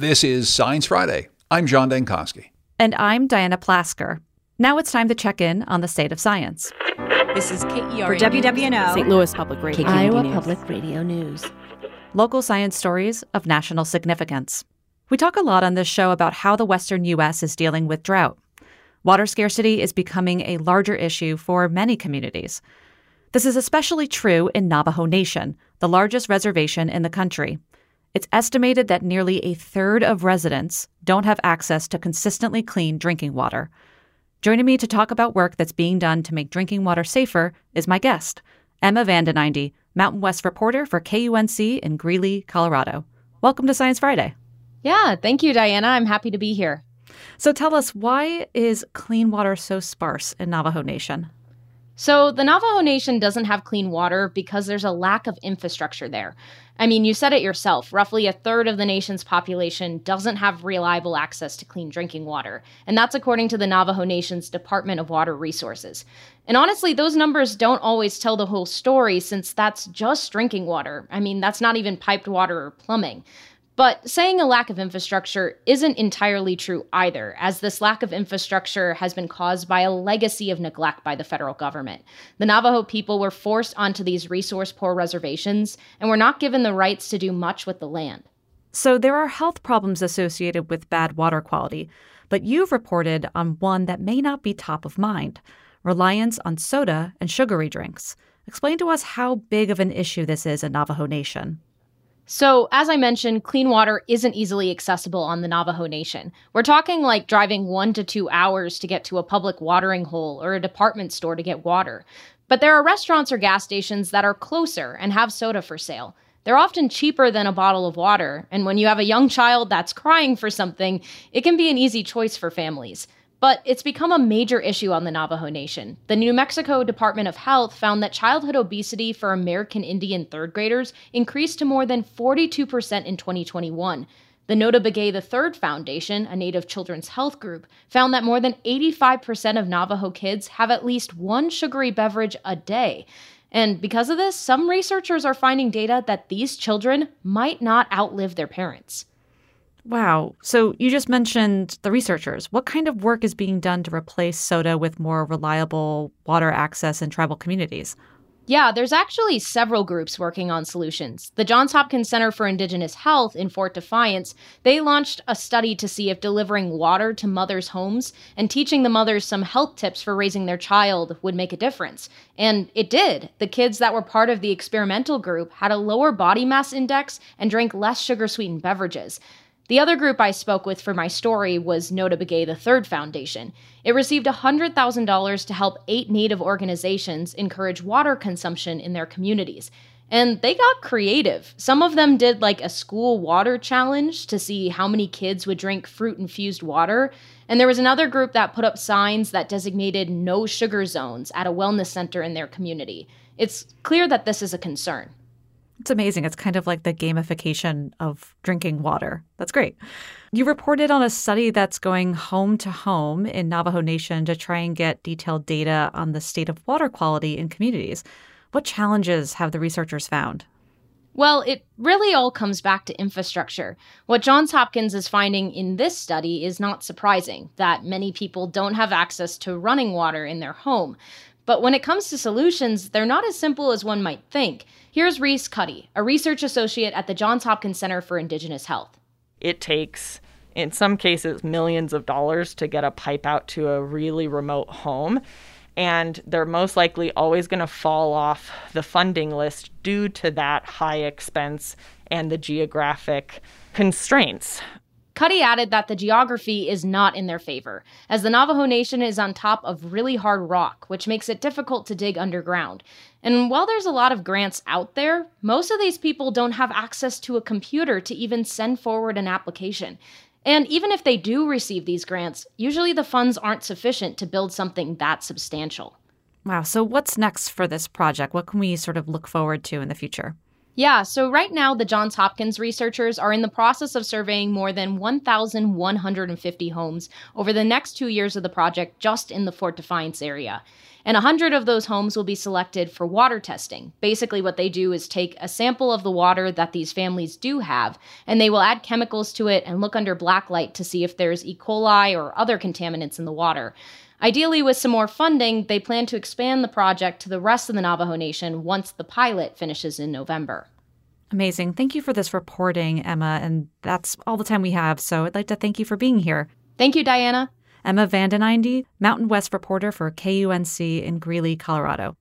This is Science Friday. I'm John Dankosky. And I'm Diana Plasker. Now it's time to check in on the state of science. This is KERA for WWNO, St. Louis Public Radio, Iowa News. Public Radio News. Local science stories of national significance. We talk a lot on this show about how the western U.S. is dealing with drought. Water scarcity is becoming a larger issue for many communities. This is especially true in Navajo Nation, the largest reservation in the country. It's estimated that nearly a third of residents don't have access to consistently clean drinking water. Joining me to talk about work that's being done to make drinking water safer is my guest, Emma VandenEinde, Mountain West reporter for KUNC in Greeley, Colorado. Welcome to Science Friday. Yeah, thank you, Diana. I'm happy to be here. So tell us, why is clean water so sparse in Navajo Nation? So, the Navajo Nation doesn't have clean water because there's a lack of infrastructure there. I mean, you said it yourself roughly a third of the nation's population doesn't have reliable access to clean drinking water. And that's according to the Navajo Nation's Department of Water Resources. And honestly, those numbers don't always tell the whole story since that's just drinking water. I mean, that's not even piped water or plumbing. But saying a lack of infrastructure isn't entirely true either, as this lack of infrastructure has been caused by a legacy of neglect by the federal government. The Navajo people were forced onto these resource poor reservations and were not given the rights to do much with the land. So there are health problems associated with bad water quality, but you've reported on one that may not be top of mind reliance on soda and sugary drinks. Explain to us how big of an issue this is in Navajo Nation. So, as I mentioned, clean water isn't easily accessible on the Navajo Nation. We're talking like driving one to two hours to get to a public watering hole or a department store to get water. But there are restaurants or gas stations that are closer and have soda for sale. They're often cheaper than a bottle of water, and when you have a young child that's crying for something, it can be an easy choice for families. But it's become a major issue on the Navajo Nation. The New Mexico Department of Health found that childhood obesity for American Indian third graders increased to more than 42% in 2021. The Nota Begay III Foundation, a Native children's health group, found that more than 85% of Navajo kids have at least one sugary beverage a day. And because of this, some researchers are finding data that these children might not outlive their parents. Wow. So you just mentioned the researchers. What kind of work is being done to replace soda with more reliable water access in tribal communities? Yeah, there's actually several groups working on solutions. The Johns Hopkins Center for Indigenous Health in Fort Defiance, they launched a study to see if delivering water to mothers' homes and teaching the mothers some health tips for raising their child would make a difference. And it did. The kids that were part of the experimental group had a lower body mass index and drank less sugar sweetened beverages. The other group I spoke with for my story was Nota Begay III Foundation. It received $100,000 to help eight Native organizations encourage water consumption in their communities. And they got creative. Some of them did like a school water challenge to see how many kids would drink fruit infused water. And there was another group that put up signs that designated no sugar zones at a wellness center in their community. It's clear that this is a concern. It's amazing. It's kind of like the gamification of drinking water. That's great. You reported on a study that's going home to home in Navajo Nation to try and get detailed data on the state of water quality in communities. What challenges have the researchers found? Well, it really all comes back to infrastructure. What Johns Hopkins is finding in this study is not surprising that many people don't have access to running water in their home. But when it comes to solutions, they're not as simple as one might think. Here's Reese Cuddy, a research associate at the Johns Hopkins Center for Indigenous Health. It takes, in some cases, millions of dollars to get a pipe out to a really remote home. And they're most likely always going to fall off the funding list due to that high expense and the geographic constraints. Cuddy added that the geography is not in their favor, as the Navajo Nation is on top of really hard rock, which makes it difficult to dig underground. And while there's a lot of grants out there, most of these people don't have access to a computer to even send forward an application. And even if they do receive these grants, usually the funds aren't sufficient to build something that substantial. Wow. So, what's next for this project? What can we sort of look forward to in the future? Yeah, so right now, the Johns Hopkins researchers are in the process of surveying more than 1,150 homes over the next two years of the project just in the Fort Defiance area. And 100 of those homes will be selected for water testing. Basically, what they do is take a sample of the water that these families do have, and they will add chemicals to it and look under black light to see if there's E. coli or other contaminants in the water. Ideally, with some more funding, they plan to expand the project to the rest of the Navajo Nation once the pilot finishes in November. Amazing. Thank you for this reporting, Emma. And that's all the time we have. So I'd like to thank you for being here. Thank you, Diana. Emma VandenEinde, Mountain West reporter for KUNC in Greeley, Colorado.